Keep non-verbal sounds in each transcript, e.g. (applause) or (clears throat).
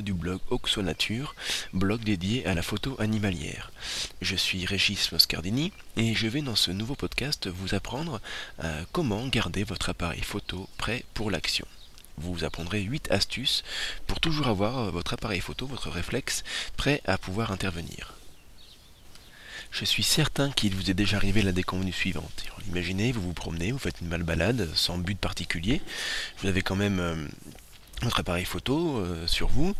du blog Oxo Nature, blog dédié à la photo animalière. Je suis Régis Moscardini et je vais dans ce nouveau podcast vous apprendre euh, comment garder votre appareil photo prêt pour l'action. Vous apprendrez 8 astuces pour toujours avoir votre appareil photo, votre réflexe, prêt à pouvoir intervenir. Je suis certain qu'il vous est déjà arrivé la déconvenue suivante. Imaginez, vous vous promenez, vous faites une belle balade sans but particulier. Vous avez quand même euh, votre appareil photo euh, sur vous.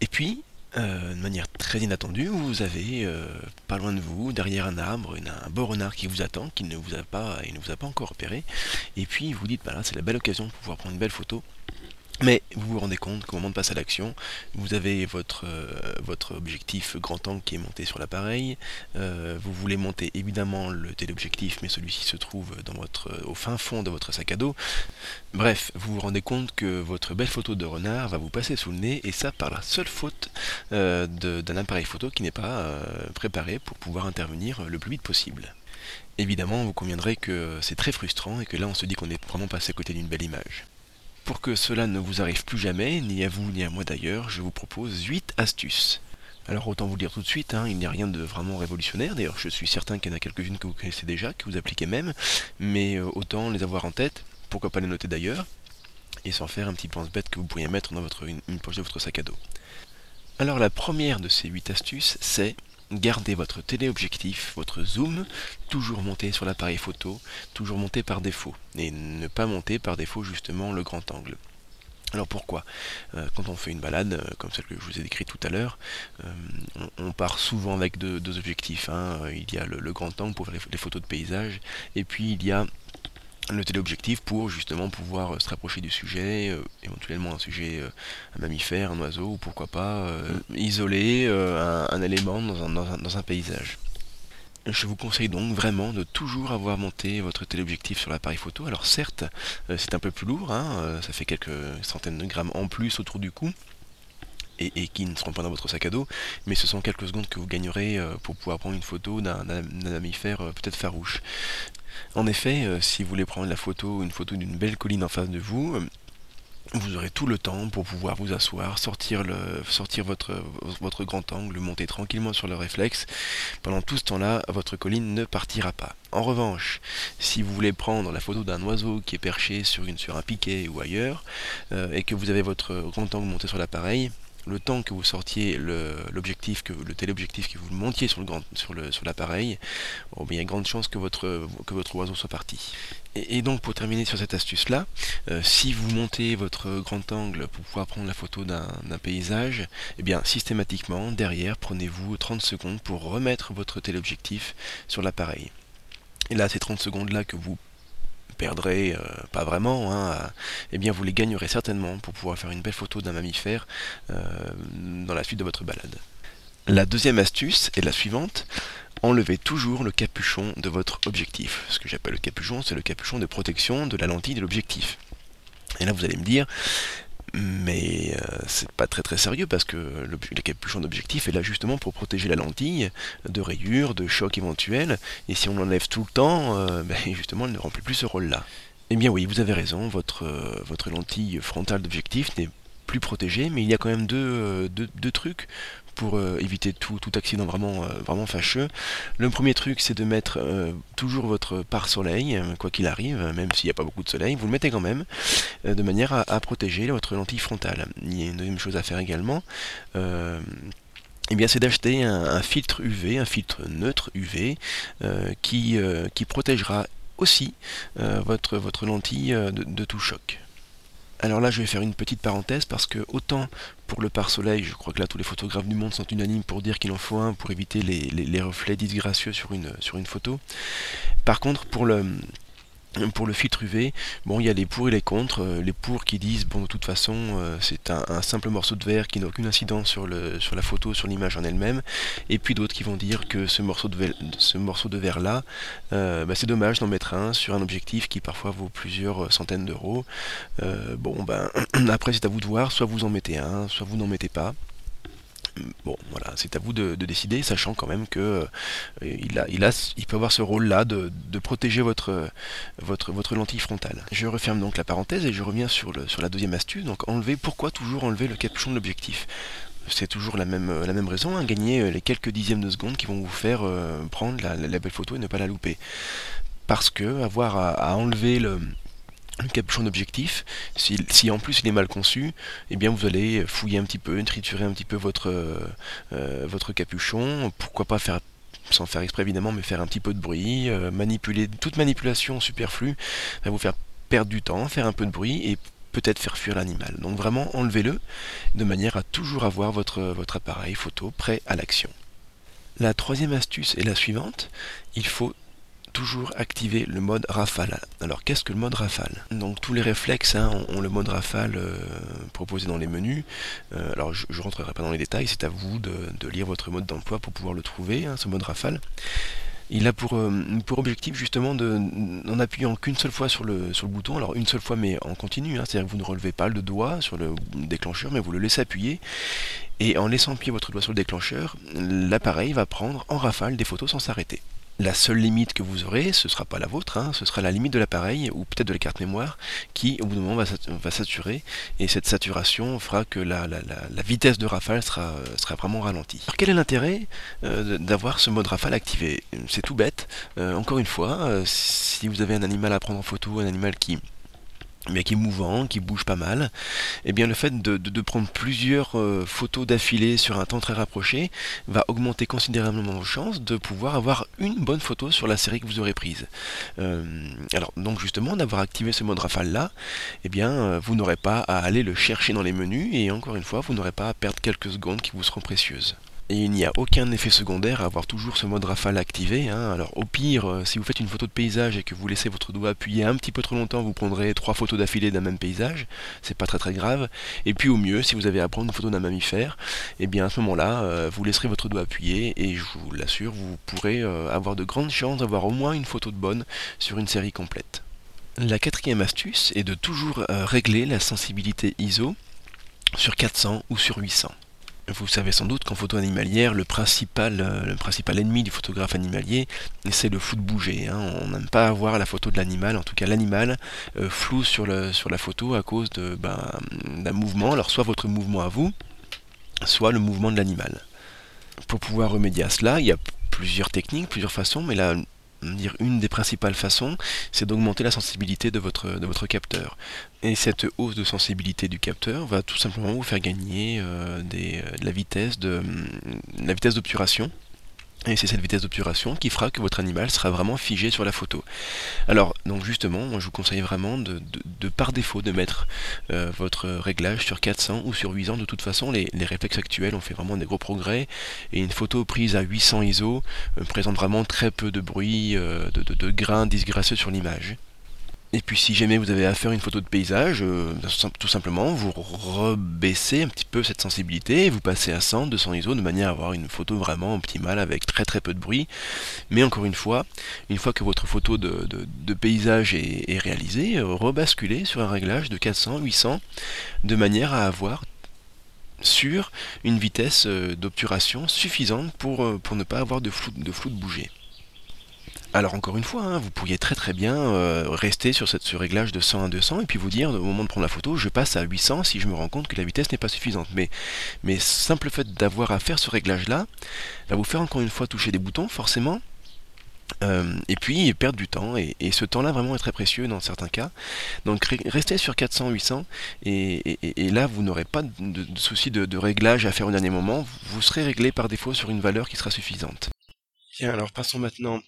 Et puis, euh, de manière très inattendue, vous avez pas loin de vous, derrière un arbre, un beau renard qui vous attend, qui ne vous a pas, il ne vous a pas encore repéré. Et puis vous dites, bah là, c'est la belle occasion de pouvoir prendre une belle photo. Mais vous vous rendez compte qu'au moment de passer à l'action, vous avez votre, euh, objectif grand angle qui est monté sur l'appareil. Euh, vous voulez monter évidemment le téléobjectif, mais celui-ci se trouve votre, au fin fond de votre sac à dos. Bref, vous vous rendez compte que votre belle photo de renard va vous passer sous le nez, et ça par la seule faute euh, d'un appareil photo qui n'est pas préparé pour pouvoir intervenir le plus vite possible. Évidemment, vous conviendrez que c'est très frustrant et que là on se dit qu'on est vraiment passé à côté d'une belle image. Pour que cela ne vous arrive plus jamais, ni à vous ni à moi d'ailleurs, je vous propose 8 astuces. Alors autant vous dire tout de suite, hein, il n'y a rien de vraiment révolutionnaire, d'ailleurs je suis certain qu'il y en a quelques-unes que vous connaissez déjà, que vous appliquez même, mais euh, autant les avoir en tête, pourquoi pas les noter d'ailleurs, et s'en faire un petit pense-bête que vous pourriez mettre dans une poche de votre sac à dos. Alors la première de ces 8 astuces, c'est Gardez votre téléobjectif, votre zoom, toujours monté sur l'appareil photo, toujours monté par défaut, et ne pas monter par défaut justement le grand angle. Alors pourquoi? Euh, Quand on fait une balade, euh, comme celle que je vous ai décrite tout à l'heure, euh, on, part souvent avec deux, objectifs. Hein. Il y a le, grand angle pour les, photos de paysage, et puis il y a le téléobjectif pour justement pouvoir euh, se rapprocher du sujet, euh, éventuellement un sujet, euh, un mammifère, un oiseau, ou pourquoi pas mm. isoler un, élément dans un, paysage. Je vous conseille donc vraiment de toujours avoir monté votre téléobjectif sur l'appareil photo. Alors certes, c'est un peu plus lourd, hein, ça fait quelques centaines de grammes en plus autour du cou, et, qui ne seront pas dans votre sac à dos, mais ce sont quelques secondes que vous gagnerez pour pouvoir prendre une photo d'un mammifère peut-être farouche. En effet, euh, si vous voulez prendre la photo, une photo d'une belle colline en face de vous, euh, vous aurez tout le temps pour pouvoir vous asseoir, sortir, votre, grand angle, monter tranquillement sur le réflexe. Pendant tout ce temps-là, votre colline ne partira pas. En revanche, si vous voulez prendre la photo d'un oiseau qui est perché sur, un piquet ou ailleurs, euh, et que vous avez votre grand angle monté sur l'appareil, le temps que vous sortiez l'objectif, le téléobjectif, que vous montiez sur l'appareil, sur oh, il y a grande chance que votre, que votre oiseau soit parti. Et, donc pour terminer sur cette astuce-là, euh, si vous montez votre grand angle pour pouvoir prendre la photo d'un paysage, eh bien systématiquement, derrière, prenez-vous 30 secondes pour remettre votre téléobjectif sur l'appareil. Et là, ces 30 secondes-là que vous perdrez, euh, pas vraiment, hein, eh bien vous les gagnerez certainement pour pouvoir faire une belle photo d'un mammifère euh, dans la suite de votre balade. La deuxième astuce est la suivante. Enlevez toujours le capuchon de votre objectif. Ce que j'appelle le capuchon, c'est le capuchon de protection de la lentille de l'objectif. Et là, vous allez me dire, mais euh, c'est pas très très sérieux parce que le, capuchon d'objectif est là justement pour protéger la lentille de rayures, de chocs éventuels, et si on l'enlève tout le temps, euh, (laughs) ben, justement elle ne remplit plus ce rôle-là. Eh bien oui, vous avez raison, votre, euh, votre lentille frontale d'objectif n'est plus protégée, mais il y a quand même deux, deux trucs pour euh, éviter tout, accident vraiment, euh, vraiment fâcheux. Le premier truc, c'est de mettre euh, toujours votre pare-soleil, quoi qu'il arrive, même s'il n'y a pas beaucoup de soleil, vous le mettez quand même, de manière à, protéger votre lentille frontale. Il y a une deuxième chose à faire également. Eh bien, c'est d'acheter un, filtre UV, un filtre neutre UV, qui, protégera aussi votre lentille de tout choc. Alors là, je vais faire une petite parenthèse parce que autant pour le pare-soleil, je crois que là tous les photographes du monde sont unanimes pour dire qu'il en faut un pour éviter les, reflets disgracieux sur une, photo. Par contre, pour le, pour le filtre UV, bon, il y a les pour et les contre. Euh, les pour qui disent, bon, de toute façon, euh, c'est un, simple morceau de verre qui n'a aucune incidence sur, la photo, sur l'image en elle-même. Et puis d'autres qui vont dire que ce morceau de, verre, verre-là, euh, bah, c'est dommage d'en mettre un sur un objectif qui parfois vaut plusieurs centaines d'euros. bon, ben, (clears throat) après, c'est à vous de voir, soit vous en mettez un, soit vous n'en mettez pas. Bon, voilà, c'est à vous de, décider, sachant quand même que euh, il, peut avoir ce rôle-là de, protéger votre, lentille frontale. Je referme donc la parenthèse et je reviens sur, la deuxième astuce. Donc enlever, pourquoi toujours enlever le capuchon de l'objectif? C'est toujours la même, raison, hein, gagner euh, les quelques dixièmes de seconde qui vont vous faire euh, prendre la, belle photo et ne pas la louper. Parce que avoir à enlever le, capuchon d'objectif, si, en plus il est mal conçu, eh bien vous allez fouiller un petit peu, triturer un petit peu votre, euh, votre capuchon, pourquoi pas faire sans faire exprès évidemment, mais faire un petit peu de bruit, euh, manipuler, toute manipulation superflue va vous faire perdre du temps, faire un peu de bruit et peut-être faire fuir l'animal. Donc vraiment enlevez-le de manière à toujours avoir votre, votre appareil photo prêt à l'action. La troisième astuce est la suivante, il faut toujours activer le mode rafale. Alors qu'est-ce que le mode rafale? Donc tous les réflexes hein, ont, le mode rafale euh, proposé dans les menus. Euh, alors je ne rentrerai pas dans les détails, c'est à vous de, lire votre mode d'emploi pour pouvoir le trouver, hein, ce mode rafale. Il a pour, euh, pour objectif justement de, en appuyant qu'une seule fois sur le, sur le bouton, alors une seule fois mais en continu, hein, c'est-à-dire que vous ne relevez pas le doigt sur le déclencheur, mais vous le laissez appuyer, et en laissant appuyer votre doigt sur le déclencheur, l'appareil va prendre en rafale des photos sans s'arrêter. La seule limite que vous aurez, ce ne sera pas la vôtre, hein, ce sera la limite de l'appareil ou peut-être de la carte mémoire qui au bout d'un moment va, saturer et cette saturation fera que la, vitesse de rafale sera, vraiment ralentie. Alors quel est l'intérêt euh, d'avoir ce mode rafale activé? C'est tout bête, euh, encore une fois, euh, si vous avez un animal à prendre en photo, un animal qui mais qui est mouvant, qui bouge pas mal, et eh bien le fait de, prendre plusieurs euh, photos d'affilée sur un temps très rapproché va augmenter considérablement vos chances de pouvoir avoir une bonne photo sur la série que vous aurez prise. Euh, alors donc justement d'avoir activé ce mode rafale là, et eh bien euh, vous n'aurez pas à aller le chercher dans les menus et encore une fois vous n'aurez pas à perdre quelques secondes qui vous seront précieuses et il n'y a aucun effet secondaire à avoir toujours ce mode rafale activé. Hein. Alors au pire, euh, si vous faites une photo de paysage et que vous laissez votre doigt appuyé un petit peu trop longtemps, vous prendrez trois photos d'affilée d'un même paysage, c'est pas très très grave. Et puis au mieux, si vous avez à prendre une photo d'un mammifère, et eh bien à ce moment-là, euh, vous laisserez votre doigt appuyé et je vous l'assure, vous pourrez euh, avoir de grandes chances d'avoir au moins une photo de bonne sur une série complète. La quatrième astuce est de toujours régler la sensibilité ISO sur 400 ou sur 800. Vous savez sans doute qu'en photo animalière, le principal, euh, ennemi du photographe animalier, c'est le flou de bouger. Hein. On n'aime pas avoir la photo de l'animal, en tout cas l'animal euh, flou sur, la photo à cause ben, d'un mouvement. Alors soit votre mouvement à vous, soit le mouvement de l'animal. Pour pouvoir remédier à cela, il y a plusieurs techniques, plusieurs façons, mais là dire une des principales façons, c'est d'augmenter la sensibilité de votre capteur. Et cette hausse de sensibilité du capteur va tout simplement vous faire gagner euh, des, de la vitesse de la vitesse d'obturation et c'est cette vitesse d'obturation qui fera que votre animal sera vraiment figé sur la photo. Alors, donc justement, moi je vous conseille vraiment de, par défaut de mettre euh, votre réglage sur 400 ou sur 800. De toute façon, les, réflexes actuels ont fait vraiment des gros progrès. Et une photo prise à 800 ISO euh, présente vraiment très peu de bruit, euh, de grains disgracieux sur l'image. Et puis si jamais vous avez à faire une photo de paysage, euh, tout simplement vous rebaissez un petit peu cette sensibilité, vous passez à 100, 200 ISO de manière à avoir une photo vraiment optimale avec très très peu de bruit. Mais encore une fois, une fois que votre photo de, paysage est, réalisée, euh, rebasculez sur un réglage de 400, 800 de manière à avoir sur une vitesse euh, d'obturation suffisante pour, pour ne pas avoir de flou de, flou de bouger. Alors encore une fois, hein, vous pourriez très très bien euh, rester sur ce réglage de 100 à 200 et puis vous dire au moment de prendre la photo, je passe à 800 si je me rends compte que la vitesse n'est pas suffisante. Mais, mais simple fait d'avoir à faire ce réglage là, va vous faire encore une fois toucher des boutons forcément. Euh, et puis perdre du temps, et, ce temps-là vraiment est très précieux dans certains cas. Donc restez sur 400-800, et, là vous n'aurez pas de, souci de réglage à faire au dernier moment, vous serez réglé par défaut sur une valeur qui sera suffisante. Bien, alors passons maintenant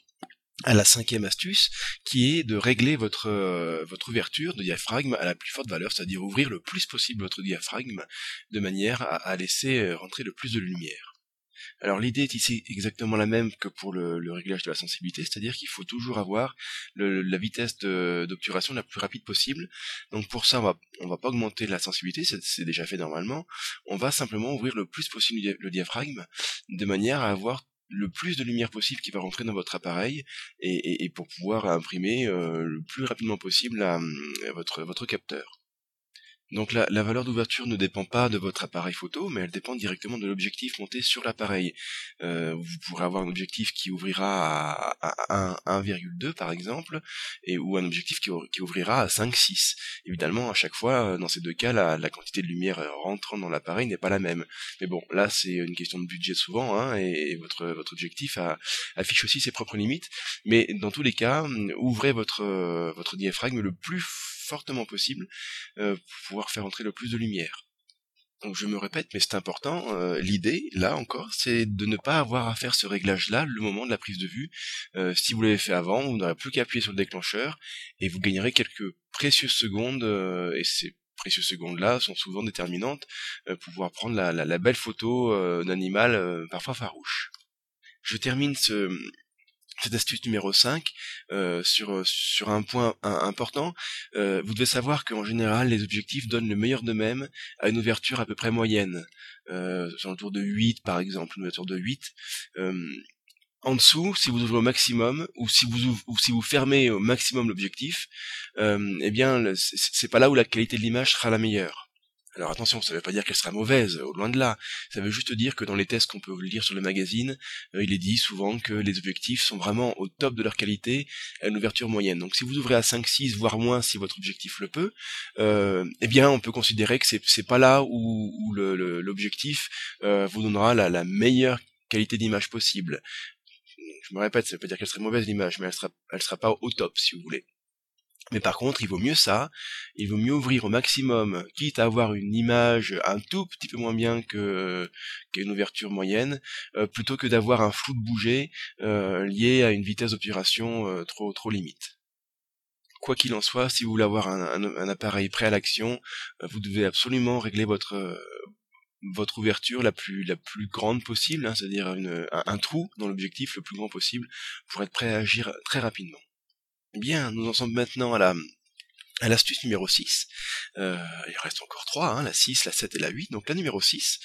à la cinquième astuce, qui est de régler votre, euh, votre ouverture de diaphragme à la plus forte valeur, c'est-à-dire ouvrir le plus possible votre diaphragme de manière à, laisser euh, rentrer le plus de lumière. Alors l'idée est ici exactement la même que pour le, réglage de la sensibilité, c'est-à-dire qu'il faut toujours avoir la vitesse d'obturation la plus rapide possible. Donc pour ça, on va, on va pas augmenter la sensibilité, c'est déjà fait normalement. On va simplement ouvrir le plus possible le diaphragme de manière à avoir le plus de lumière possible qui va rentrer dans votre appareil et, pour pouvoir imprimer euh, le plus rapidement possible à, votre, votre capteur. Donc la, la valeur d'ouverture ne dépend pas de votre appareil photo, mais elle dépend directement de l'objectif monté sur l'appareil. Euh, vous pourrez avoir un objectif qui ouvrira à, 1,2 par exemple, et ou un objectif qui, ouvrira à 5,6. Évidemment, à chaque fois, dans ces deux cas, la, la quantité de lumière rentrant dans l'appareil n'est pas la même. Mais bon, là c'est une question de budget souvent, hein, et votre, votre objectif affiche aussi ses propres limites. Mais dans tous les cas, ouvrez votre, votre diaphragme le plus fortement possible euh, pour pouvoir faire entrer le plus de lumière. Donc je me répète, mais c'est important, euh, l'idée, là encore, c'est de ne pas avoir à faire ce réglage-là le moment de la prise de vue. Euh, si vous l'avez fait avant, vous n'aurez plus qu'à appuyer sur le déclencheur, et vous gagnerez quelques précieuses secondes, et ces précieuses secondes-là sont souvent déterminantes pour pouvoir prendre la, la belle photo d'un animal parfois farouche. Je termine ce, cette astuce numéro 5 euh, sur euh, sur un point important. Euh, vous devez savoir qu'en général, les objectifs donnent le meilleur d'eux-mêmes à une ouverture à peu près moyenne, euh, sur le de 8 par exemple, une ouverture de 8. en dessous, si vous ouvrez au maximum ou si vous ou si vous fermez au maximum l'objectif, eh bien c'est pas là où la qualité de l'image sera la meilleure. Alors attention, ça ne veut pas dire qu'elle sera mauvaise, au loin de là. Ça veut juste dire que dans les tests qu'on peut lire sur le magazine, euh, il est dit souvent que les objectifs sont vraiment au top de leur qualité à une ouverture moyenne. Donc si vous ouvrez à 5, 6, voire moins si votre objectif le peut, euh, eh bien on peut considérer que c'est pas là où, l'objectif euh, vous donnera la, meilleure qualité d'image possible. Je me répète, ça veut pas dire qu'elle serait mauvaise l'image, mais elle sera, elle sera pas au top si vous voulez. Mais par contre, il vaut mieux ça, il vaut mieux ouvrir au maximum, quitte à avoir une image un tout petit peu moins bien que qu'une ouverture moyenne, euh, plutôt que d'avoir un flou de bouger euh, lié à une vitesse d'obturation euh, trop trop limite. Quoi qu'il en soit, si vous voulez avoir un, appareil prêt à l'action, vous devez absolument régler votre votre ouverture la plus la plus grande possible, hein, c'est-à-dire un, un trou dans l'objectif le plus grand possible pour être prêt à agir très rapidement. Bien, nous en sommes maintenant à la à l'astuce numéro 6. Euh, il reste encore 3, hein, la 6, la 7 et la 8. Donc la numéro 6,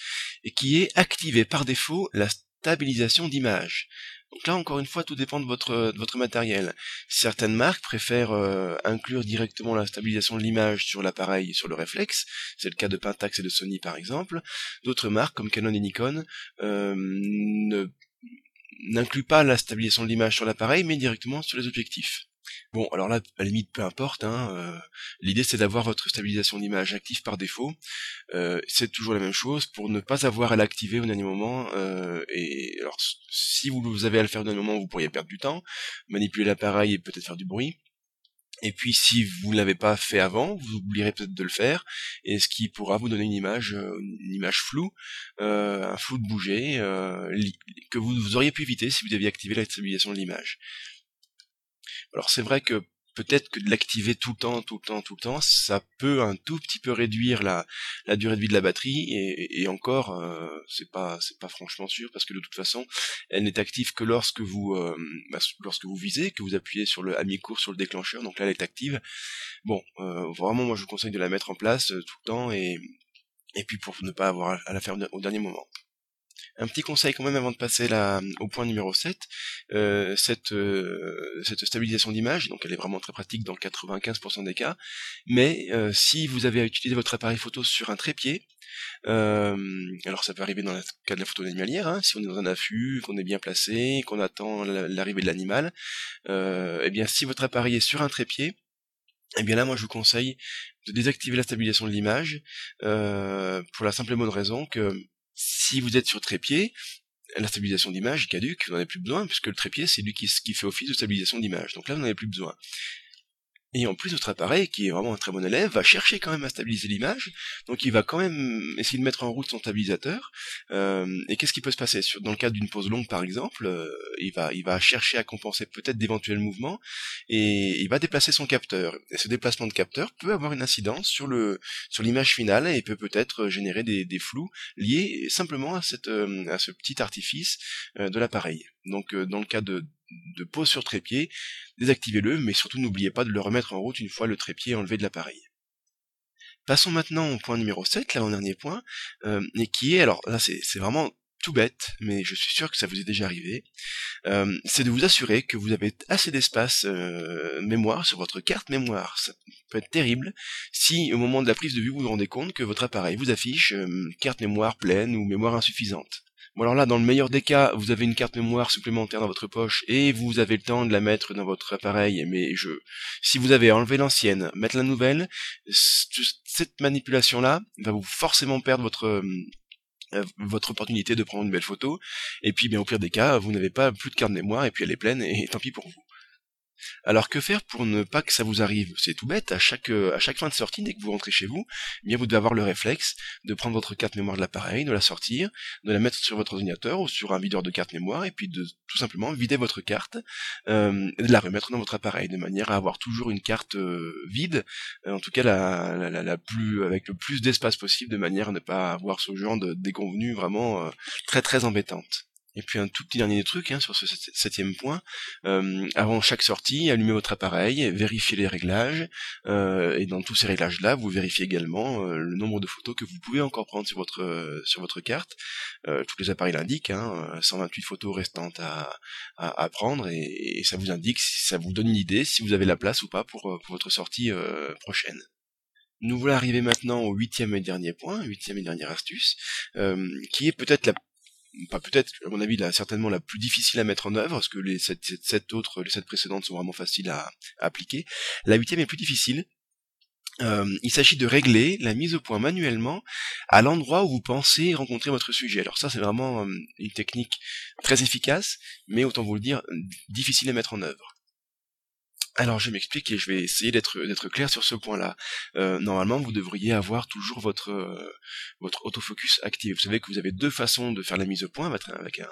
et qui est activer par défaut la stabilisation d'image. Donc là, encore une fois, tout dépend de votre, de votre matériel. Certaines marques préfèrent euh, inclure directement la stabilisation de l'image sur l'appareil, sur le réflexe. C'est le cas de Pentax et de Sony, par exemple. D'autres marques, comme Canon et Nikon, euh, pas la stabilisation de l'image sur l'appareil, mais directement sur les objectifs. Bon, alors là, à la limite, peu importe. Hein, euh, L'idée, c'est d'avoir votre stabilisation d'image active par défaut. Euh, c'est toujours la même chose pour ne pas avoir à l'activer au dernier moment. Euh, et alors, si vous avez à le faire au dernier moment, vous pourriez perdre du temps, manipuler l'appareil et peut-être faire du bruit. Et puis si vous ne l'avez pas fait avant, vous oublierez peut-être de le faire, et ce qui pourra vous donner une image, une image floue, un flou de bouger, que vous, vous auriez pu éviter si vous aviez activé la stabilisation de l'image. Alors c'est vrai que peut-être que de l'activer tout le temps, tout le temps, tout le temps, ça peut un tout petit peu réduire la, durée de vie de la batterie et, encore euh, c'est pas c'est pas franchement sûr parce que de toute façon elle n'est active que lorsque vous euh, bah, lorsque vous visez, que vous appuyez sur le à mi-cours sur le déclencheur, donc là elle est active. Bon, euh, vraiment moi je vous conseille de la mettre en place tout le temps et et puis pour ne pas avoir à la faire au dernier moment. Un petit conseil quand même avant de passer au point numéro 7, euh, cette, euh, cette stabilisation d'image, donc elle est vraiment très pratique dans 95% des cas, mais euh, si vous avez à utiliser votre appareil photo sur un trépied, alors ça peut arriver dans le cas de la photo animalière, hein, si on est dans un affût, qu'on est bien placé, qu'on attend l'arrivée de l'animal, eh bien si votre appareil est sur un trépied, eh bien là, moi, je vous conseille de désactiver la stabilisation de l'image pour la simple et bonne raison que si vous êtes sur trépied, la stabilisation d'image est caduque, vous n'en avez plus besoin, puisque le trépied, c'est lui qui, fait office de stabilisation d'image. Donc là, vous n'en avez plus besoin. Et en plus, notre appareil, qui est vraiment un très bon élève, va chercher quand même à stabiliser l'image. Donc il va quand même essayer de mettre en route son stabilisateur. Euh, et qu'est-ce qui peut se passer? Dans le cadre d'une pause longue, par exemple, euh, il, va, il va chercher à compenser peut-être d'éventuels mouvements et il va déplacer son capteur. Et ce déplacement de capteur peut avoir une incidence sur le sur l'image finale et peut peut-être générer des, des, flous liés simplement à, cette, euh, à ce petit artifice de l'appareil. Donc dans le cas de, de pause sur trépied, désactivez-le, mais surtout n'oubliez pas de le remettre en route une fois le trépied enlevé de l'appareil. Passons maintenant au point numéro 7, là au dernier point, euh, et qui est, alors là c'est vraiment tout bête, mais je suis sûr que ça vous est déjà arrivé, euh, c'est de vous assurer que vous avez assez d'espace euh, mémoire sur votre carte mémoire. Ça peut être terrible si au moment de la prise de vue vous vous rendez compte que votre appareil vous affiche carte mémoire pleine ou mémoire insuffisante. Bon alors là, dans le meilleur des cas, vous avez une carte mémoire supplémentaire dans votre poche et vous avez le temps de la mettre dans votre appareil, mais je, si vous avez enlevé l'ancienne, mettre la nouvelle, cette manipulation-là va vous forcément perdre votre euh, votre opportunité de prendre une belle photo, et puis bien au pire des cas, vous n'avez pas plus de carte mémoire, et puis elle est pleine, et tant pis pour vous. Alors que faire pour ne pas que ça vous arrive? C'est tout bête, à chaque, euh, fin de sortie, dès que vous rentrez chez vous, eh bien vous devez avoir le réflexe de prendre votre carte mémoire de l'appareil, de la sortir, de la mettre sur votre ordinateur ou sur un videur de carte mémoire, et puis de tout simplement vider votre carte, euh, et de la remettre dans votre appareil, de manière à avoir toujours une carte euh, vide, en tout cas la, plus, avec le plus d'espace possible, de manière à ne pas avoir ce genre de déconvenue vraiment très très embêtante. Et puis un tout petit dernier truc hein, sur ce septième point, euh, avant chaque sortie, allumez votre appareil, vérifiez les réglages, euh, et dans tous ces réglages-là, vous vérifiez également euh, le nombre de photos que vous pouvez encore prendre sur votre sur votre carte. tous les appareils l'indiquent, hein, 128 photos restantes à, à, prendre, et, ça vous indique, ça vous donne une idée si vous avez la place ou pas pour, pour votre sortie prochaine. Nous voilà arriver maintenant au huitième et dernier point, huitième et dernière astuce, qui est peut-être la pas peut-être, à mon avis, là, certainement la plus difficile à mettre en œuvre, parce que les sept, autres, les sept précédentes sont vraiment faciles à, appliquer. La huitième est plus difficile. Euh, il s'agit de régler la mise au point manuellement à l'endroit où vous pensez rencontrer votre sujet. Alors ça, c'est vraiment euh, une technique très efficace, mais autant vous le dire, difficile à mettre en œuvre. Alors je m'explique et je vais essayer d'être clair sur ce point-là. Euh, normalement, vous devriez avoir toujours votre euh, autofocus actif. Vous savez que vous avez deux façons de faire la mise au point avec un,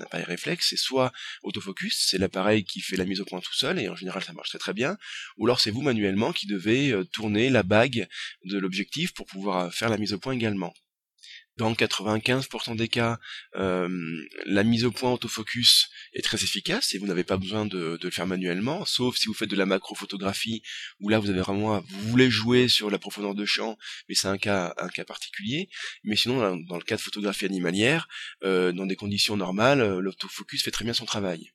appareil réflexe. C'est soit autofocus, c'est l'appareil qui fait la mise au point tout seul et en général ça marche très très bien. Ou alors c'est vous manuellement qui devez euh, tourner la bague de l'objectif pour pouvoir faire la mise au point également. Dans 95% des cas, euh, la mise au point autofocus est très efficace et vous n'avez pas besoin de, le faire manuellement, sauf si vous faites de la macrophotographie où là vous avez vraiment, vous voulez jouer sur la profondeur de champ, mais c'est un cas, un cas particulier. Mais sinon, dans, le cas de photographie animalière, euh, dans des conditions normales, l'autofocus fait très bien son travail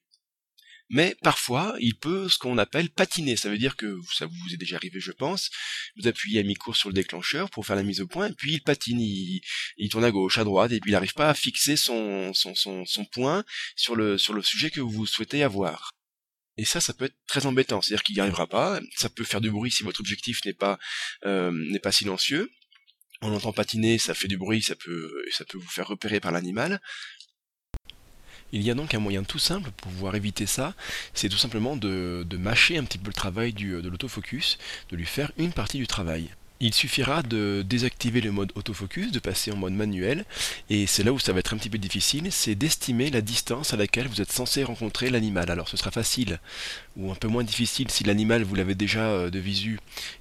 mais parfois il peut ce qu'on appelle patiner. Ça veut dire que ça vous est déjà arrivé, je pense. Vous appuyez à mi-cours sur le déclencheur pour faire la mise au point, et puis il patine, il, tourne à gauche, à droite, et puis il n'arrive pas à fixer son, son, son, son, point sur le, sur le sujet que vous souhaitez avoir. Et ça, ça peut être très embêtant. C'est-à-dire qu'il n'y arrivera pas. Ça peut faire du bruit si votre objectif n'est pas euh, n'est pas silencieux. On entend patiner, ça fait du bruit, ça peut ça peut vous faire repérer par l'animal. Il y a donc un moyen tout simple pour pouvoir éviter ça, c'est tout simplement de, mâcher un petit peu le travail du, de l'autofocus, de lui faire une partie du travail. Il suffira de désactiver le mode autofocus, de passer en mode manuel, et c'est là où ça va être un petit peu difficile, c'est d'estimer la distance à laquelle vous êtes censé rencontrer l'animal. Alors ce sera facile, ou un peu moins difficile si l'animal vous l'avez déjà euh, de visu,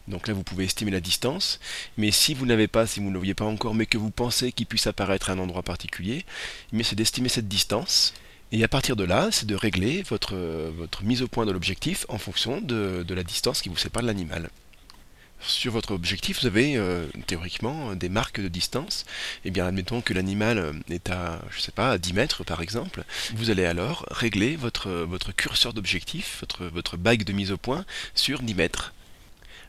donc là vous pouvez estimer la distance, mais si vous n'avez pas, si vous ne le voyez pas encore, mais que vous pensez qu'il puisse apparaître à un endroit particulier, eh c'est d'estimer cette distance, et à partir de là, c'est de régler votre, votre mise au point de l'objectif en fonction de, de la distance qui vous sépare de l'animal sur votre objectif, vous avez euh, théoriquement des marques de distance. Et eh bien, admettons que l'animal euh, est à, je sais pas, à 10 mètres par exemple. Vous allez alors régler votre, votre curseur d'objectif, votre, votre bague de mise au point sur 10 mètres.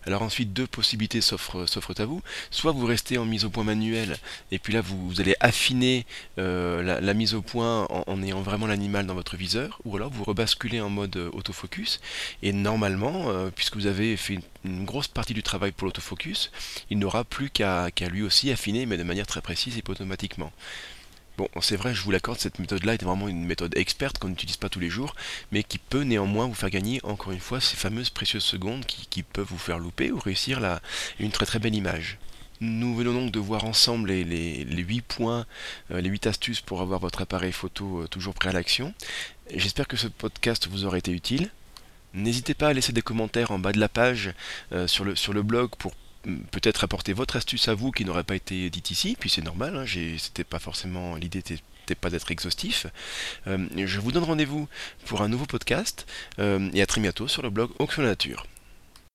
Alors ensuite, deux possibilités s'offrent à vous. Soit vous restez en mise au point manuelle, et puis là vous, allez affiner euh, la, mise au point en, ayant vraiment l'animal dans votre viseur, ou alors vous rebasculez en mode euh, autofocus, et normalement, euh, puisque vous avez fait une, grosse partie du travail pour l'autofocus, il n'aura plus qu'à lui aussi affiner, mais de manière très précise et automatiquement. Bon, c'est vrai, je vous l'accorde, cette méthode-là est vraiment une méthode experte qu'on n'utilise pas tous les jours, mais qui peut néanmoins vous faire gagner, encore une fois, ces fameuses précieuses secondes qui, peuvent vous faire louper ou réussir une très très belle image. Nous venons donc de voir ensemble les, les, 8 points, euh, les 8 astuces pour avoir votre appareil photo euh, toujours prêt à l'action. J'espère que ce podcast vous aura été utile. N'hésitez pas à laisser des commentaires en bas de la page euh, sur le blog pour peut-être apporter votre astuce à vous qui n'aurait pas été dite ici, puis c'est normal, hein, c'était pas forcément l'idée pas d'être exhaustif. Euh, je vous donne rendez-vous pour un nouveau podcast euh, et à très bientôt sur le blog Auction Nature.